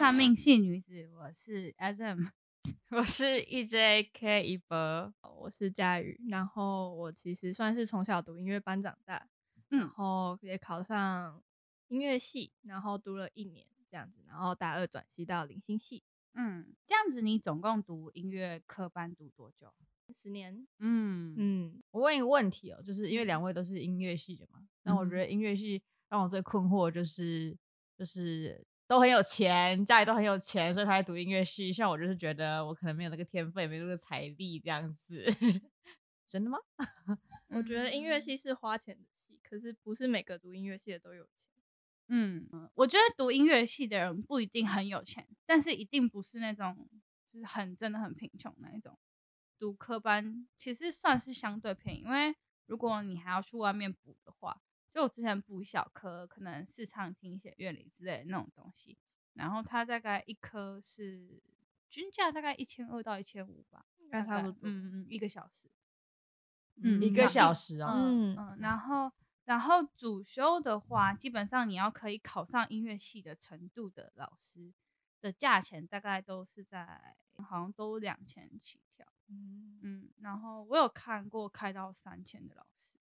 到算命系女子，我是 SM，我是 EJK 一博，我是佳宇。然后我其实算是从小读音乐班长大，嗯，然后也考上音乐系，然后读了一年这样子，然后大二转系到零星系。嗯，这样子你总共读音乐科班读多久？十年。嗯嗯，我问一个问题哦，就是因为两位都是音乐系的嘛，那、嗯、我觉得音乐系让我最困惑就是就是。都很有钱，家里都很有钱，所以他在读音乐系。像我就是觉得我可能没有那个天分，也没有那个财力这样子。真的吗？我觉得音乐系是花钱的系，可是不是每个读音乐系的都有钱。嗯，我觉得读音乐系的人不一定很有钱，但是一定不是那种就是很真的很贫穷那一种。读科班其实算是相对便宜，因为如果你还要去外面补的话。就我之前补小科，可能视唱、听写、乐理之类的那种东西，然后它大概一科是均价大概一千二到一千五吧，应该差不多。嗯嗯，一个小时。嗯，一个小时哦。嗯嗯，然后然后主修的话，基本上你要可以考上音乐系的程度的老师的价钱，大概都是在好像都两千起跳。嗯嗯，然后我有看过开到三千的老师。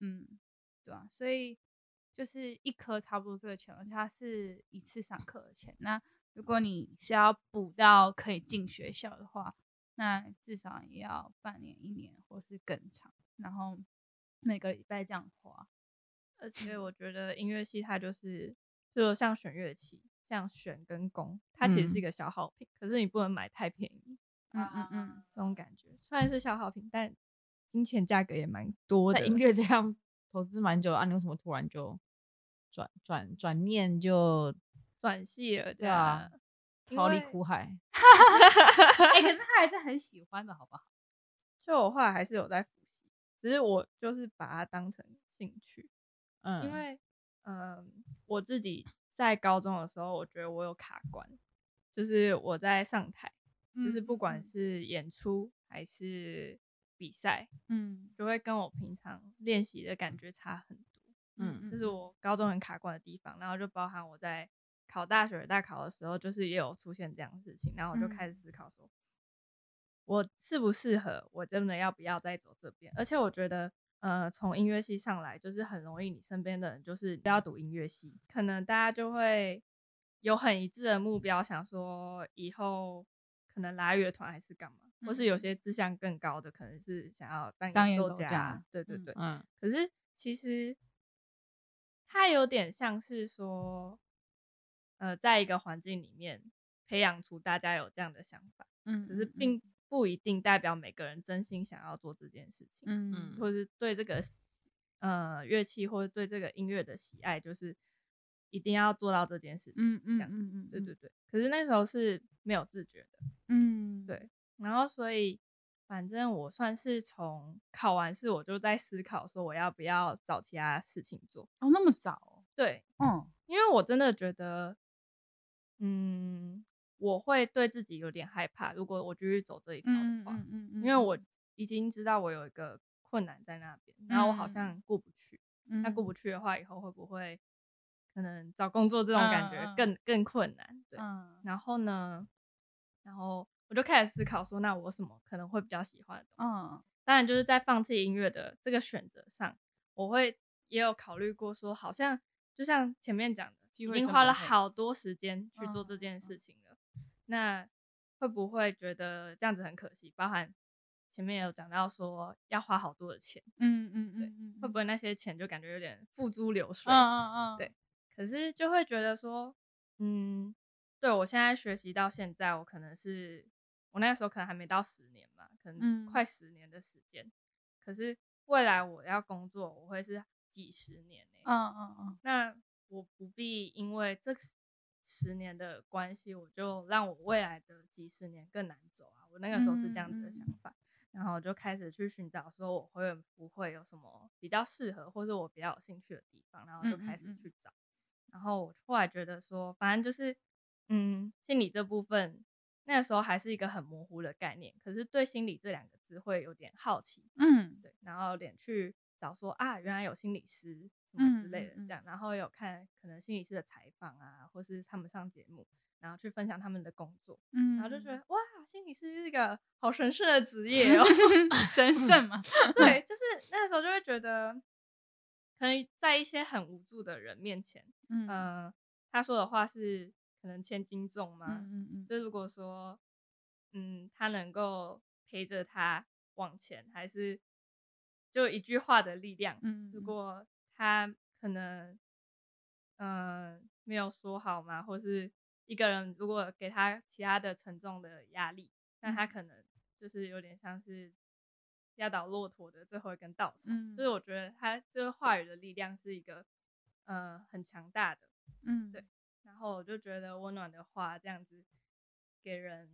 嗯。对啊，所以就是一科差不多这个钱，而且它是一次上课的钱。那如果你是要补到可以进学校的话，那至少也要半年、一年，或是更长。然后每个礼拜这样花。而且我觉得音乐系它就是，就说像选乐器，像选跟弓，它其实是一个消耗品，嗯、可是你不能买太便宜。嗯嗯嗯，这种感觉虽然是消耗品，但金钱价格也蛮多的。音乐这样。投资蛮久啊，你为什么突然就转转转念就转系了？对啊，逃离苦海。哎、欸，可是他还是很喜欢的，好不好？就我后来还是有在复习，只是我就是把它当成兴趣。嗯，因为嗯、呃，我自己在高中的时候，我觉得我有卡关，就是我在上台，嗯、就是不管是演出还是。比赛，嗯，就会跟我平常练习的感觉差很多，嗯，这是我高中很卡关的地方，然后就包含我在考大学大考的时候，就是也有出现这样的事情，然后我就开始思考说，嗯、我适不适合，我真的要不要再走这边？而且我觉得，呃，从音乐系上来，就是很容易，你身边的人就是都要读音乐系，可能大家就会有很一致的目标，想说以后可能拉乐团还是干嘛。或是有些志向更高的，可能是想要当演奏家。对对对，嗯。可是其实他有点像是说，呃，在一个环境里面培养出大家有这样的想法，嗯。可是并不一定代表每个人真心想要做这件事情，嗯嗯。或是对这个呃乐器或者对这个音乐的喜爱，就是一定要做到这件事情，嗯嗯，这样子。对对对。可是那时候是没有自觉的，嗯，对。然后，所以反正我算是从考完试，我就在思考说我要不要找其他事情做。哦，那么早？对，嗯，因为我真的觉得，嗯，我会对自己有点害怕。如果我继续走这一条的话，嗯嗯嗯，因为我已经知道我有一个困难在那边，然后我好像过不去。那过不去的话，以后会不会可能找工作这种感觉更更困难？对，然后呢，然后。我就开始思考说，那我什么可能会比较喜欢的东西？嗯，当然就是在放弃音乐的这个选择上，我会也有考虑过，说好像就像前面讲的，已经花了好多时间去做这件事情了，嗯，那会不会觉得这样子很可惜？包含前面也有讲到说要花好多的钱，嗯嗯对，会不会那些钱就感觉有点付诸流水？嗯嗯嗯，对，可是就会觉得说，嗯，对我现在学习到现在，我可能是。我那个时候可能还没到十年嘛，可能快十年的时间。嗯、可是未来我要工作，我会是几十年呢？嗯嗯嗯。那我不必因为这十年的关系，我就让我未来的几十年更难走啊！我那个时候是这样子的想法，嗯、然后我就开始去寻找，说我会不会有什么比较适合，或是我比较有兴趣的地方，然后就开始去找。然后我后来觉得说，反正就是，嗯，心理这部分。那个时候还是一个很模糊的概念，可是对心理这两个字会有点好奇，嗯，对，然后有点去找说啊，原来有心理师什么之类的这样，然后有看可能心理师的采访啊，或是他们上节目，然后去分享他们的工作，嗯，然后就觉得哇，心理师是一个好神圣的职业哦，神圣嘛，对，就是那个时候就会觉得，可能在一些很无助的人面前，嗯、呃，他说的话是可能千斤重嘛，嗯嗯嗯，就如果说，嗯，他能够陪着他往前，还是。就一句话的力量，嗯，如果他可能，嗯、呃，没有说好嘛，或是一个人如果给他其他的沉重的压力，那他可能就是有点像是压倒骆驼的最后一根稻草。嗯，就是我觉得他这个话语的力量是一个，呃，很强大的，嗯，对。然后我就觉得温暖的话这样子给人。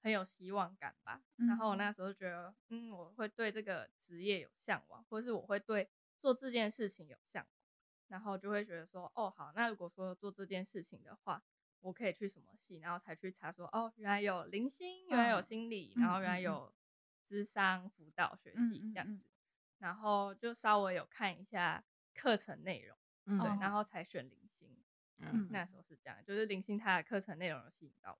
很有希望感吧，然后我那时候觉得，嗯，我会对这个职业有向往，或是我会对做这件事情有向往，然后就会觉得说，哦，好，那如果说做这件事情的话，我可以去什么系，然后才去查说，哦，原来有零星，原来有心理，然后原来有智商辅导学系这样子，然后就稍微有看一下课程内容，对，然后才选灵心，嗯，那时候是这样，就是灵心它的课程内容有吸引到我。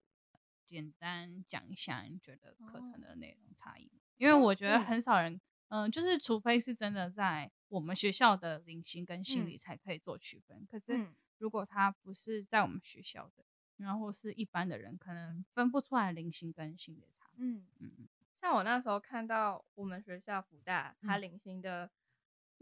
简单讲一下，你觉得课程的内容差异？因为我觉得很少人，嗯、呃，就是除非是真的在我们学校的零星跟心理才可以做区分。可是如果他不是在我们学校的，然后是一般的人，可能分不出来零星跟心理差。嗯嗯，像我那时候看到我们学校福大，他零星的。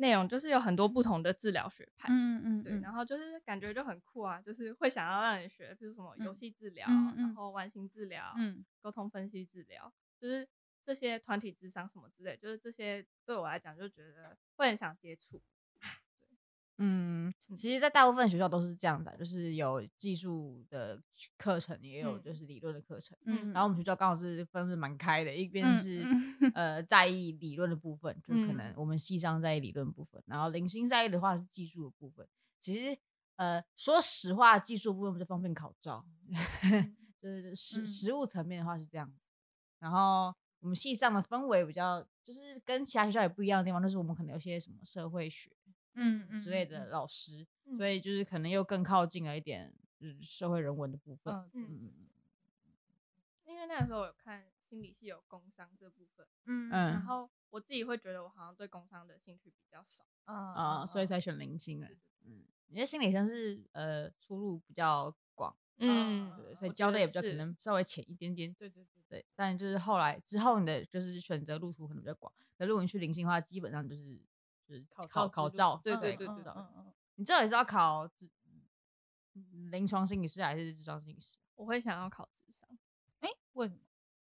内容就是有很多不同的治疗学派，嗯嗯，对，然后就是感觉就很酷啊，就是会想要让你学，比如什么游戏治疗，嗯、然后完形治疗，嗯，沟通分析治疗，就是这些团体智商什么之类，就是这些对我来讲就觉得会很想接触。嗯，其实，在大部分学校都是这样的，就是有技术的课程，也有就是理论的课程。嗯，然后我们学校刚好是分的蛮开的，一边是、嗯、呃在意理论的部分，就可能我们系上在意理论部分，然后零星在意的话是技术的部分。其实呃，说实话，技术部分不是方便考照，就是实实物层面的话是这样子。然后我们系上的氛围比较，就是跟其他学校也不一样的地方，就是我们可能有些什么社会学。嗯之类的老师，嗯、所以就是可能又更靠近了一点，嗯，社会人文的部分。嗯嗯，因为那个时候我有看心理系有工商这部分，嗯嗯，然后我自己会觉得我好像对工商的兴趣比较少，啊啊，所以才选零星的。嗯，因为心理像是呃出路比较广，嗯，对，所以教的也比较可能稍微浅一点点。对对对对，但就是后来之后你的就是选择路途可能比较广，那如果你去零星的话，基本上就是。就是考考考照，对对对对，你这也是要考临床心理师还是智商心理师？我会想要考智商。哎，为什么？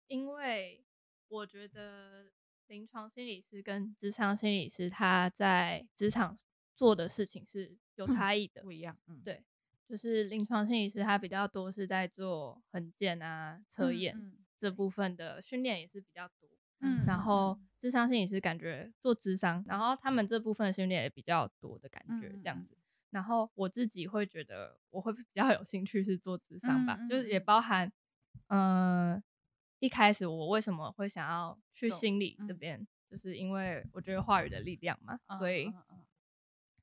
因为我觉得临床心理师跟咨商心理师他在职场做的事情是有差异的，不一样。嗯，对，就是临床心理师他比较多是在做衡鉴啊、测验这部分的训练也是比较多。嗯，然后咨商心理师感觉做智商，然后他们这部分训练也比较多的感觉，这样子。嗯、然后我自己会觉得我会比较有兴趣是做智商吧，嗯、就是也包含，嗯、呃，一开始我为什么会想要去心理这边，嗯、就是因为我觉得话语的力量嘛，嗯、所以，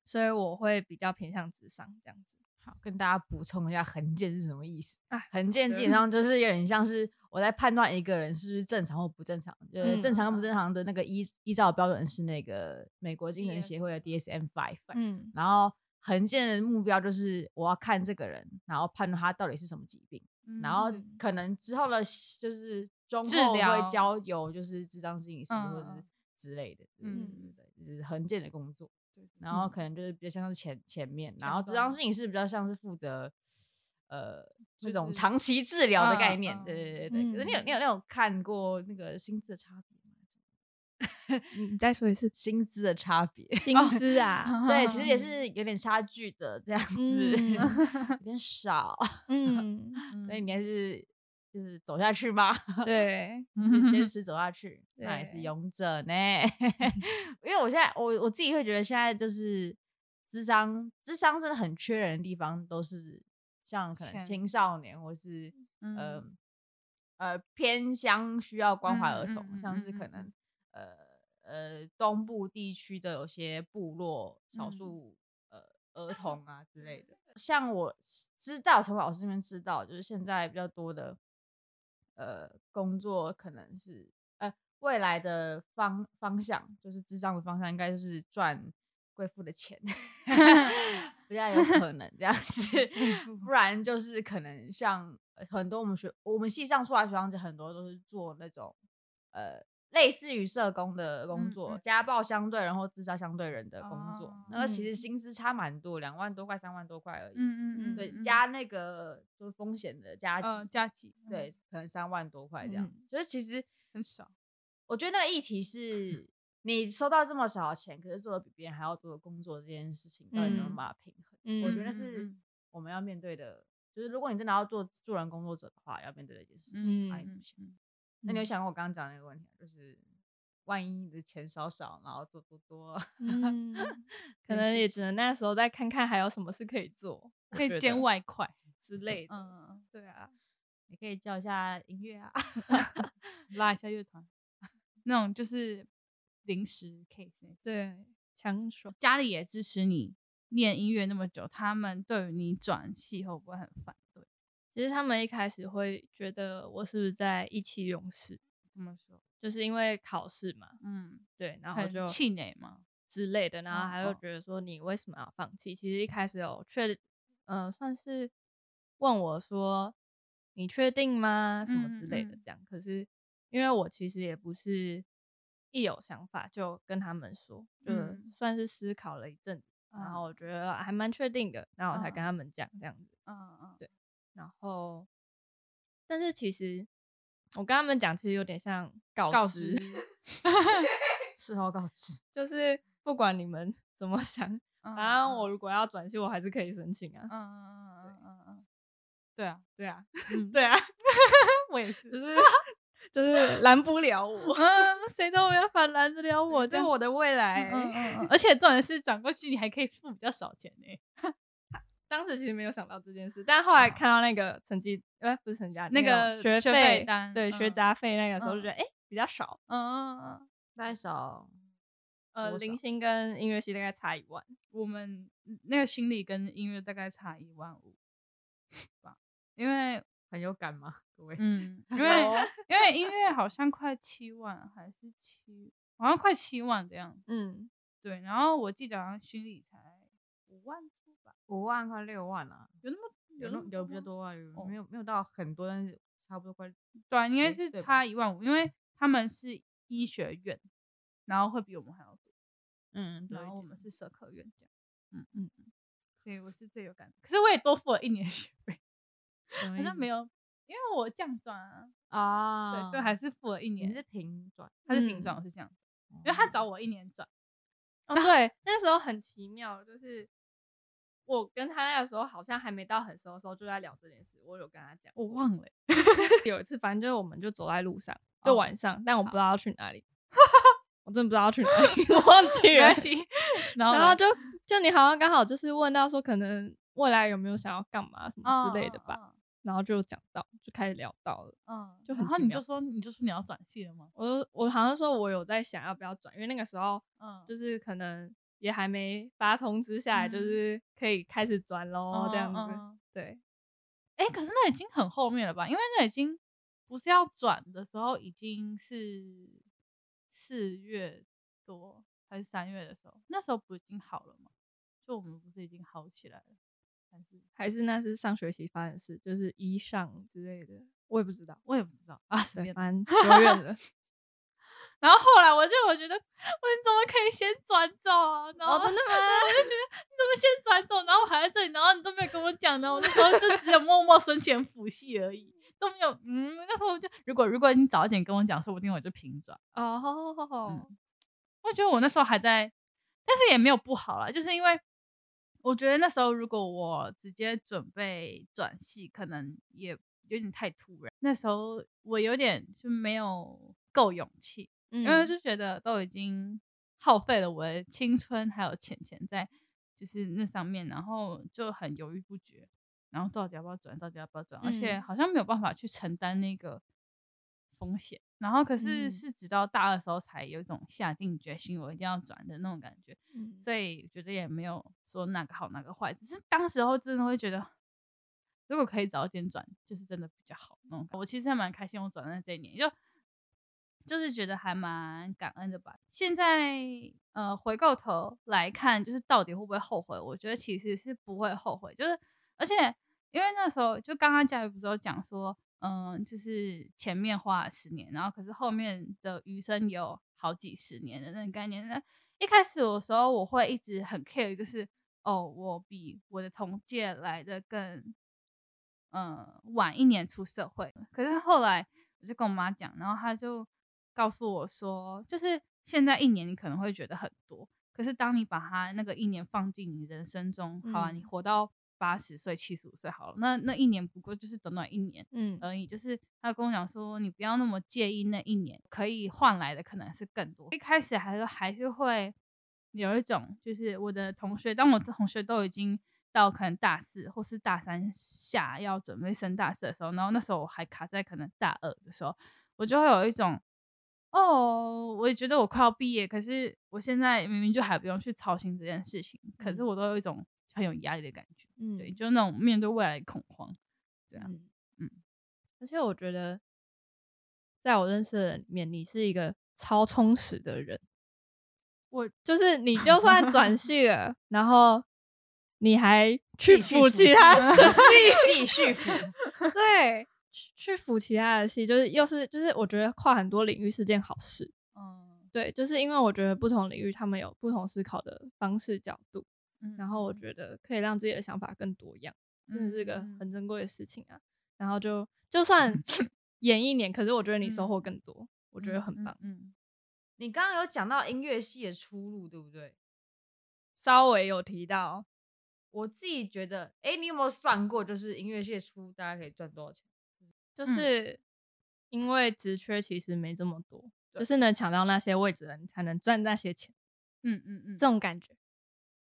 所以我会比较偏向智商这样子。好，跟大家补充一下，衡鉴是什么意思？衡鉴基本上就是有点像是我在判断一个人是不是正常或不正常。就是，正常跟不正常的那个依依照标准是那个美国精神协会的 DSM Five。嗯，然后衡鉴的目标就是我要看这个人，然后判断他到底是什么疾病，然后可能之后的就是中后会交由就是智障心理师或者是之类的，嗯，对，就是衡鉴的工作。然后可能就是比较像是前前面，然后咨商摄影师比较像是负责呃那种长期治疗的概念，对对对对。可是你有你有那种看过那个薪资的差别吗？你再说一次薪资的差别，薪资啊，对，其实也是有点差距的这样子，有点少，嗯，所以你还是。就是走下去吗？对，是坚持走下去，那也是勇者呢。因为我现在，我我自己会觉得，现在就是智商，智商真的很缺人的地方，都是像可能青少年，或是呃呃偏乡需要关怀儿童，像是可能呃呃东部地区的有些部落少数、嗯、呃儿童啊之类的。像我知道从老师这边知道，就是现在比较多的呃工作可能是呃未来的方方向，就是智障的方向，应该就是赚贵妇的钱，比较有可能这样子，不然就是可能像很多我们学我们系上出来学长姐很多都是做那种呃。类似于社工的工作，嗯嗯、家暴相对人或自杀相对人的工作，哦、那个其实薪资差蛮多，两万多块、三万多块而已。嗯嗯嗯，对，加那个就是风险的加级、呃，加级，对，可能三万多块这样子。嗯、就是其实很少。我觉得那个议题是你收到这么少的钱，可是做的比别人还要多的工作这件事情，到底能不能把它平衡？嗯、我觉得是我们要面对的，就是如果你真的要做助人工作者的话，要面对的一件事情。嗯嗯那你有想过我刚刚讲那个问题，就是万一你的钱少少，然后做多多，嗯，可能也只能那时候再看看还有什么事可以做，可以兼外快之类的。嗯，对啊，你可以教一下音乐啊，拉一下乐团，那种就是临时 case。对，强说。家里也支持你念音乐那么久，他们对于你转系会不会很反对？其实他们一开始会觉得我是不是在意气用事？怎么说？就是因为考试嘛，嗯，对，然后就气馁嘛之类的，然后他就觉得说你为什么要放弃？其实一开始有确，嗯、呃，算是问我说你确定吗？什么之类的这样。嗯嗯，可是因为我其实也不是一有想法就跟他们说，就算是思考了一阵子，嗯、然后我觉得还蛮确定的，然后我才跟他们讲这样子。嗯嗯，对。然后，但是其实我跟他们讲，其实有点像告知，事后告知，就是不管你们怎么想，反正我如果要转系，我还是可以申请啊。嗯嗯嗯嗯嗯，对啊，对啊，对啊，我也是，就是就是拦不了我，嗯，谁都没有法拦得了我，这是我的未来。嗯嗯，而且重点是转过去，你还可以付比较少钱呢。当时其实没有想到这件事，但后来看到那个成绩，呃、欸，不是成绩，那个学费单，对，学杂费那个时候就觉得，哎、嗯。欸，比较少，嗯嗯嗯，大概少，呃，零星跟音乐系大概差一万，我们那个心理跟音乐大概差一万五，吧，因为很有感吗？各位，嗯，因为因为音乐好像快七万，还是七，好像快七万这样，嗯，对，然后我记得好像心理才五万。五万快六万啊，有那么有那么有比较多啊，有没有没有到很多，但是差不多快。对啊，应该是差一万五，因为他们是医学院，然后会比我们还要多。嗯，然后我们是社科院这样。嗯嗯嗯，所以我是最有感的。可是我也多付了一年学费，好像没有，因为我降转啊。啊。对，所以还是付了一年。你是平转，他是平转，我是这样，因为他找我一年转。哦，对，那时候很奇妙，就是。我跟他那个时候好像还没到很熟的时候，就在聊这件事。我有跟他讲，我忘了。有一次，反正就是我们就走在路上，就晚上，但我不知道要去哪里。我真的不知道要去哪里，我忘记了。然后，然后就就你好像刚好就是问到说，可能未来有没有想要干嘛什么之类的吧。然后就讲到，就开始聊到了。嗯，就很。然后你就说，你就说你要转系了吗？我我好像说我有在想要不要转，因为那个时候，嗯，就是可能。也还没发通知下来，就是可以开始转喽，这样子。对，哎、欸，可是那已经很后面了吧？因为那已经不是要转的时候，已经是四月多还是三月的时候？那时候不已经好了吗？就我们不是已经好起来了？还是还是那是上学期发生的事，就是一上之类的，我也不知道，我也不知道啊，蛮久远了。然后后来我就我觉得，我你怎么可以先转走啊？然后、哦、真的 吗？我就觉得你怎么先转走？然后我还在这里，然后你都没有跟我讲呢。我那时候就只有默默深潜辅系而已，都没有。嗯，那时候我就如果如果你早一点跟我讲，说不定我就平转。哦，好好好好。嗯，我觉得我那时候还在，但是也没有不好啦，就是因为我觉得那时候如果我直接准备转系，可能也有点太突然。那时候我有点就没有够勇气。因为就觉得都已经耗费了我的青春还有钱钱在就是那上面，然后就很犹豫不决，然后到底要不要转，到底要不要转，而且好像没有办法去承担那个风风险。然后可是是直到大二时候才有一种下定决心，我一定要转的那种感觉。嗯，所以觉得也没有说哪个好哪个坏，只是当时候真的会觉得，如果可以早点转，就是真的比较好。嗯，我其实还蛮开心，我转在这一年就。就是觉得还蛮感恩的吧。现在呃回过头来看，就是到底会不会后悔？我觉得其实是不会后悔。就是而且因为那时候就刚刚佳宇不是有讲说，嗯、就是前面花了十年，然后可是后面的余生有好几十年的那种概念。那一开始的时候，我会一直很 care，就是哦，我比我的同届来的更嗯、晚一年出社会。可是后来我就跟我妈讲，然后她就。告诉我说，就是现在一年你可能会觉得很多，可是当你把它那个一年放进你人生中，好啊，你活到八十岁、七十五岁好了，那那一年不过就是短短一年，嗯而已。就是他跟我讲说，你不要那么介意那一年，可以换来的可能是更多。一开始还是还是会有一种，就是我的同学，当我的同学都已经到可能大四或是大三下要准备升大四的时候，然后那时候我还卡在可能大二的时候，我就会有一种。哦，我也觉得我快要毕业，可是我现在明明就还不用去操心这件事情，嗯、可是我都有一种很有压力的感觉，嗯，对，就那种面对未来的恐慌，对啊，嗯，嗯，而且我觉得，在我认识的人里面，你是一个超充实的人，我就是你就算转 系了，然后你还去辅其他继续辅，对。去辅其他的系，就是又是就是我觉得跨很多领域是件好事。嗯，对，就是因为我觉得不同领域他们有不同思考的方式角度，嗯，然后我觉得可以让自己的想法更多样，真的是个很珍贵的事情啊。然后就就算 演一年，可是我觉得你收获更多，我觉得很棒。嗯，嗯，你刚刚有讲到音乐系的出路，对不对？稍微有提到，我自己觉得，哎，你有没有算过，就是音乐系的出大概可以赚多少钱？就是因为职缺其实没这么多，嗯、就是能抢到那些位置的，你才能赚那些钱。嗯嗯嗯，这种感觉。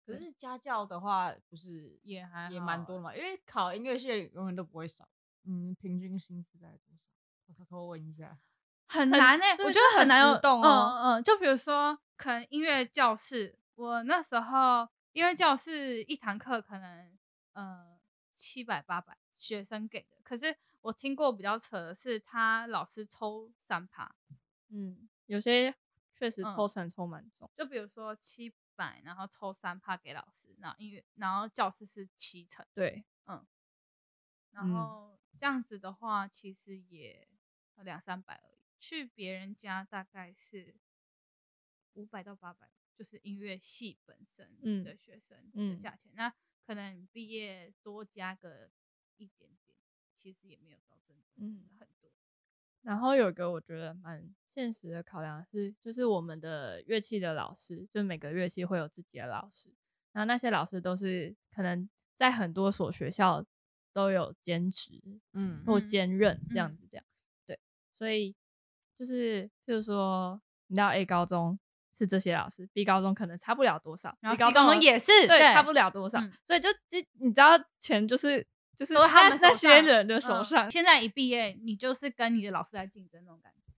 可是家教的话，不是也还也蛮多的嘛？因为考音乐系永远都不会少。嗯，平均薪资在多少？我偷偷问一下。很难诶、欸，我觉得很难有动哦。嗯嗯，就比如说，可能音乐教室，我那时候音乐教室一堂课可能呃七百八百学生给的，可是。我听过比较扯的是，他老师抽三趴，嗯，有些确实抽成抽蛮重，嗯，就比如说七百，然后抽三趴给老师，然后音乐，然后教室是七成，对，嗯，然后这样子的话，其实也两三百而已，去别人家大概是五百到八百，就是音乐系本身的学生的价钱，嗯嗯，那可能毕业多加个一点点。其实也没有到真的，嗯，很多。然后有一个我觉得蛮现实的考量是，就是我们的乐器的老师，就每个乐器会有自己的老师，然后那些老师都是可能在很多所学校都有兼职，嗯，或兼任这样子，这样，对。所以就是，譬如说，你到 A 高中是这些老师，B 高中可能差不了多少，然后 C 高中也是，对，差不了多少。所以就就你知道，钱就是。就是他们那些人的手上，嗯、现在一毕业，你就是跟你的老师来竞争那种感觉。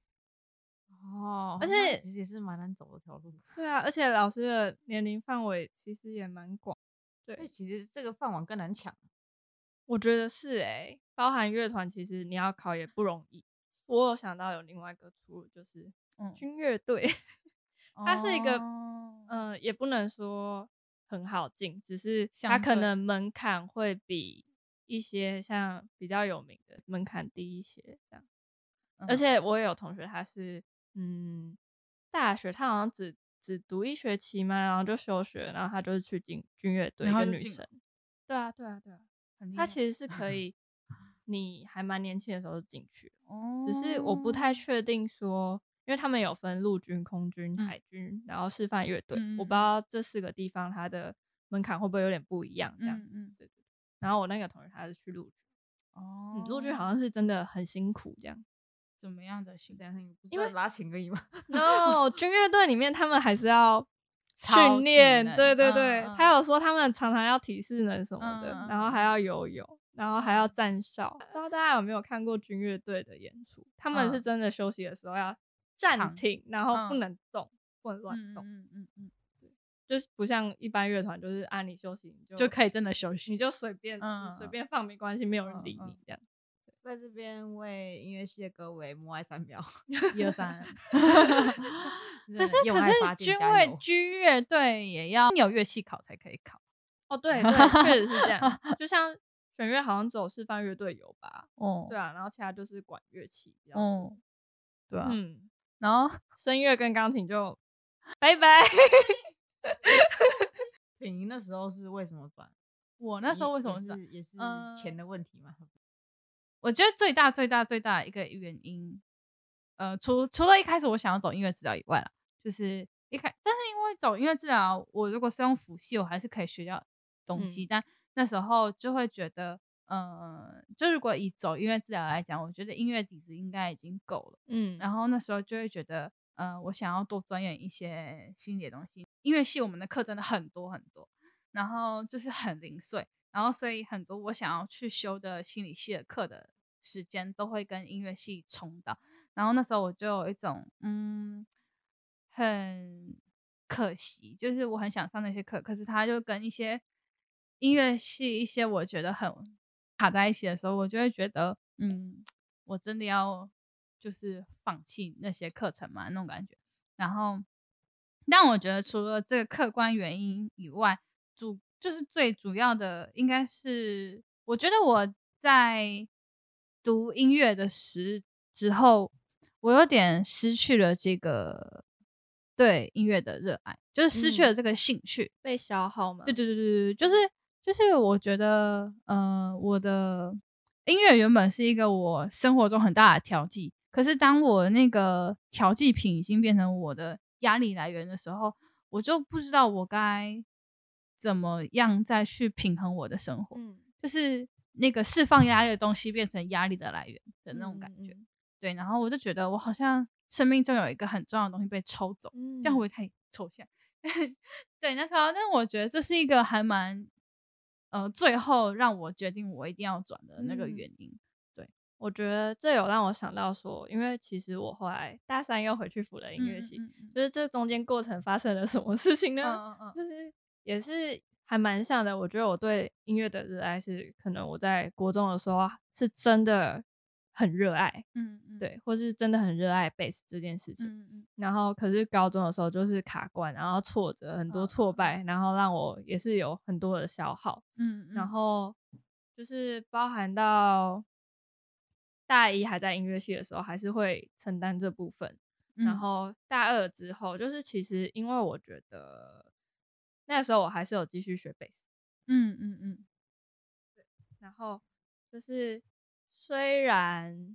哦，而且其实也是蛮难走的条路。对啊，而且老师的年龄范围其实也蛮广。对，所以其实这个饭碗更难抢。我觉得是哎、欸，包含乐团，其实你要考也不容易。我有想到有另外一个出路，就是军乐队。嗯、它是一个，嗯、呃，也不能说很好进，只是它可能门槛会比。一些像比较有名的门槛低一些这样，嗯、而且我也有同学他是嗯大学他好像只只读一学期嘛，然后就休学，然后他就是去进军乐队，一个女生，对啊对啊对啊，他其实是。可以，你还蛮年轻的时候就进去，哦，只是我不太确定说，因为他们有分陆军、空军、海军，嗯、然后示范乐队，嗯、我不知道这四个地方它的门槛会不会有点不一样这样子，嗯、对，对。然后我那个同学他是去陆军，哦，陆军好像是真的很辛苦，这样，怎么样的辛苦？因为拉琴而已嘛。No，军乐队里面他们还是要 训练，对对对，他有说他们常常要体适能什么的，然后还要游泳，然后还要站哨。不知道大家有没有看过军乐队的演出？他们是真的休息的时候要暂停，然后不能动，不能乱动。嗯嗯嗯，对，就是不像一般乐团，就是按你休息，你就就可以真的休息，你就随便随便放没关系，没有人理你这样。在这边为音乐系的各位默哀三秒，一二三。可是可是军乐军乐队也要你有乐器考才可以考。哦，对对，确实是这样。就像弦乐好像只有示范乐队有吧？哦，对啊，然后其他就是管乐器。哦，对啊，嗯，然后声乐跟钢琴就拜拜。那时候是为什么转？我那时候为什么是也是钱的问题吗？我觉得最大最大最大的一个原因，呃，除除了一开始我想要走音乐治疗以外啦，就是一开，但是因为走音乐治疗，我如果是用辅系，我还是可以学到东西。嗯、但那时候就会觉得，呃，就如果以走音乐治疗来讲，我觉得音乐底子应该已经够了。嗯，然后那时候就会觉得，呃，我想要多钻研一些新的东西。音乐系我们的课真的很多很多，然后就是很零碎。然后，所以很多我想要去修的心理系的课的时间都会跟音乐系冲到。然后那时候我就有一种，嗯，很可惜，就是我很想上那些课，可是他就跟一些音乐系一些我觉得很卡在一起的时候，我就会觉得，嗯，我真的要就是放弃那些课程嘛，那种感觉。然后，但我觉得除了这个客观原因以外，主就是最主要的，应该是我觉得我在读音乐的时之后，我有点失去了这个对音乐的热爱，就是失去了这个兴趣，嗯、被消耗嘛。对对对对对，就是就是我觉得，呃，我的音乐原本是一个我生活中很大的调剂，可是当我那个调剂品已经变成我的压力来源的时候，我就不知道我该。怎么样再去平衡我的生活？嗯，就是那个释放压力的东西变成压力的来源的那种感觉。嗯、对，然后我就觉得我好像生命中有一个很重要的东西被抽走，嗯、这样会不会太抽象？对，那时候，但我觉得这是一个还蛮呃，最后让我决定我一定要转的那个原因。嗯、对，我觉得这有让我想到说，因为其实我后来大三又回去辅了音乐系，嗯嗯嗯、就是这中间过程发生了什么事情呢？嗯嗯嗯、就是。也是还蛮像的，我觉得我对音乐的热爱是，可能我在国中的时候是真的很热爱，嗯，嗯。对，或是真的很热爱贝斯这件事情，嗯嗯，然后可是高中的时候就是卡关，然后挫折很多挫败，然后让我也是有很多的消耗，嗯，嗯，然后就是包含到大一还在音乐系的时候，还是会承担这部分，嗯，然后大二之后，就是其实因为我觉得。那时候我还是有继续学贝斯，嗯嗯嗯，对。然后就是虽然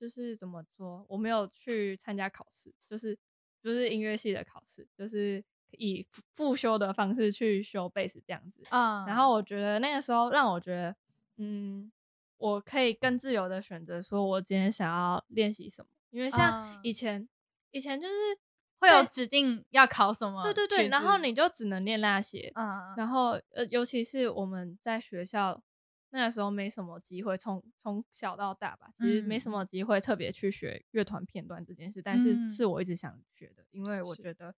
就是怎么说，我没有去参加考试，就是就是音乐系的考试，就是以复修的方式去修贝斯这样子。嗯。然后我觉得那个时候让我觉得，嗯，我可以更自由的选择，说我今天想要练习什么，因为像以前，嗯、以前就是。会有指定要考什么？对对对，然后你就只能练那些。嗯，然后呃，尤其是我们在学校那个时候没什么机会，从从小到大吧，其实没什么机会特别去学乐团片段这件事。但是是我一直想学的，因为我觉得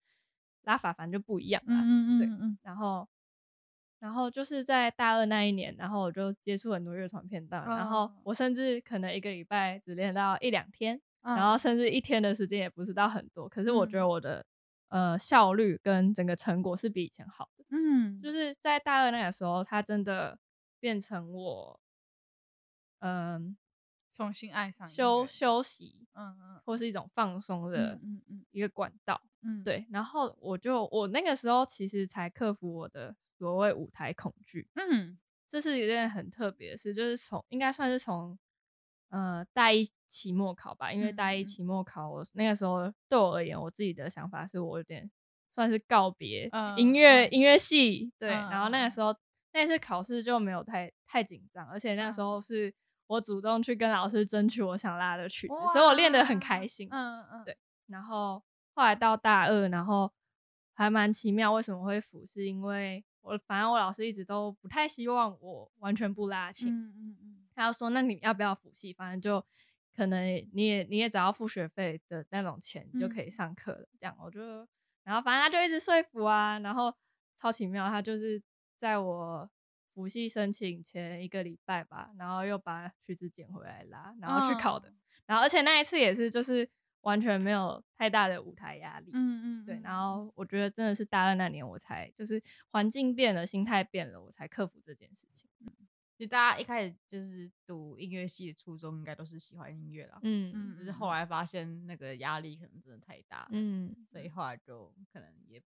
拉法反正就不一样啦。嗯嗯对，然后然后就是在大二那一年，然后我就接触很多乐团片段，然后我甚至可能一个礼拜只练到一两天。然后甚至一天的时间也不是到很多，可是我觉得我的、嗯、呃效率跟整个成果是比以前好的。嗯，就是在大二那个时候，它真的变成我嗯、呃、重新爱上休休息，嗯嗯，或是一种放松的嗯嗯。一个管道，嗯，对。然后我就我那个时候其实才克服我的所谓舞台恐惧，嗯，这是一件很特别的事，就是从应该算是从。呃，大一期末考吧，因为大一期末考，我那个时候对我而言，我自己的想法是我有点算是告别音乐、嗯、音乐系，对。嗯、然后那个时候那次考试就没有太太紧张，而且那个时候是我主动去跟老师争取我想拉的曲子，所以我练得很开心。嗯嗯，对。然后后来到大二，然后还蛮奇妙，为什么会辅？是因为我反正我老师一直都不太希望我完全不拉琴。嗯嗯嗯。他就说：“那你要不要辅系？反正就可能你也你也只要付学费的那种钱，你就可以上课了。”这样我就，然后反正他就一直说服啊，然后超奇妙，他就是在我辅系申请前一个礼拜吧，然后又把曲子捡回来啦，然后去考的。然后而且那一次也是就是。完全没有太大的舞台压力，嗯嗯，对。然后我觉得真的是大二那年，我才就是环境变了，心态变了，我才克服这件事情。嗯，其实大家一开始就是读音乐系的初衷，应该都是喜欢音乐啦。嗯嗯。只是后来发现那个压力可能真的太大，嗯，所以后来就可能也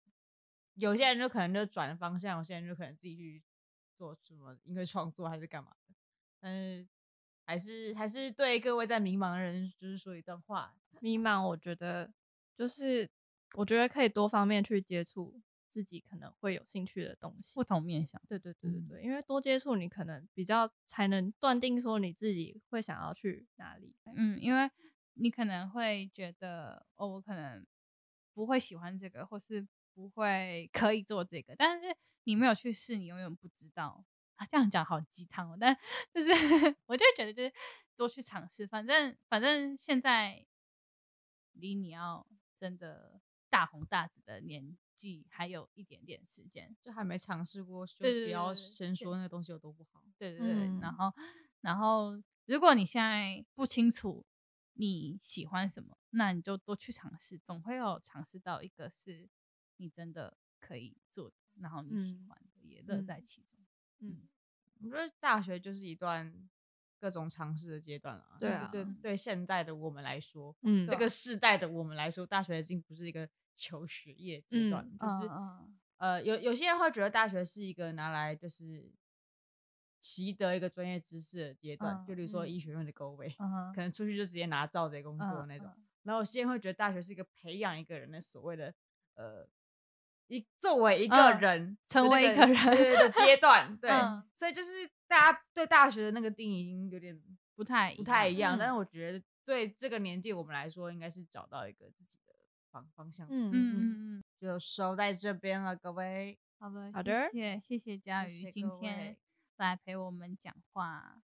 有些人就可能就转方向，有些人就可能自己去做什么音乐创作还是干嘛的。但是还是还是对各位在迷茫的人，就是说一段话。迷茫，我觉得就是我觉得可以多方面去接触自己可能会有兴趣的东西，不同面向。对对对对对，嗯、因为多接触，你可能比较才能断定说你自己会想要去哪里。嗯，因为你可能会觉得哦，我可能不会喜欢这个，或是不会可以做这个，但是你没有去试，你永远不知道。啊，这样讲好鸡汤哦，但 就是我就觉得就是多去尝试，反正反正现在。离你要真的大红大紫的年纪还有一点点时间，就还没尝试过，就不要先说那个东西有多不好。对对对，嗯、然后然后如果你现在不清楚你喜欢什么，那你就多去尝试，总会有尝试到一个是你真的可以做的，然后你喜欢的、嗯、也乐在其中。嗯，我觉得大学就是一段。各种尝试的阶段啊，对啊，对对，现在的我们来说，嗯，这个世代的我们来说，大学已经不是一个求学业阶段，嗯、就是、嗯、呃，有有些人会觉得大学是一个拿来就是习得一个专业知识的阶段，嗯、就比如说医学院的高位，嗯、可能出去就直接拿照着工作那种，嗯、然后有些人会觉得大学是一个培养一个人的所谓的呃一作为一个人、嗯、成为一个人的阶段，对，嗯、所以就是。大家对大学的那个定义已经有点不太不太一样，但是我觉得对这个年纪我们来说，应该是找到一个自己的方方向。嗯嗯嗯，就收在这边了，各位。好的，好的，谢谢谢谢佳瑜今天来陪我们讲话。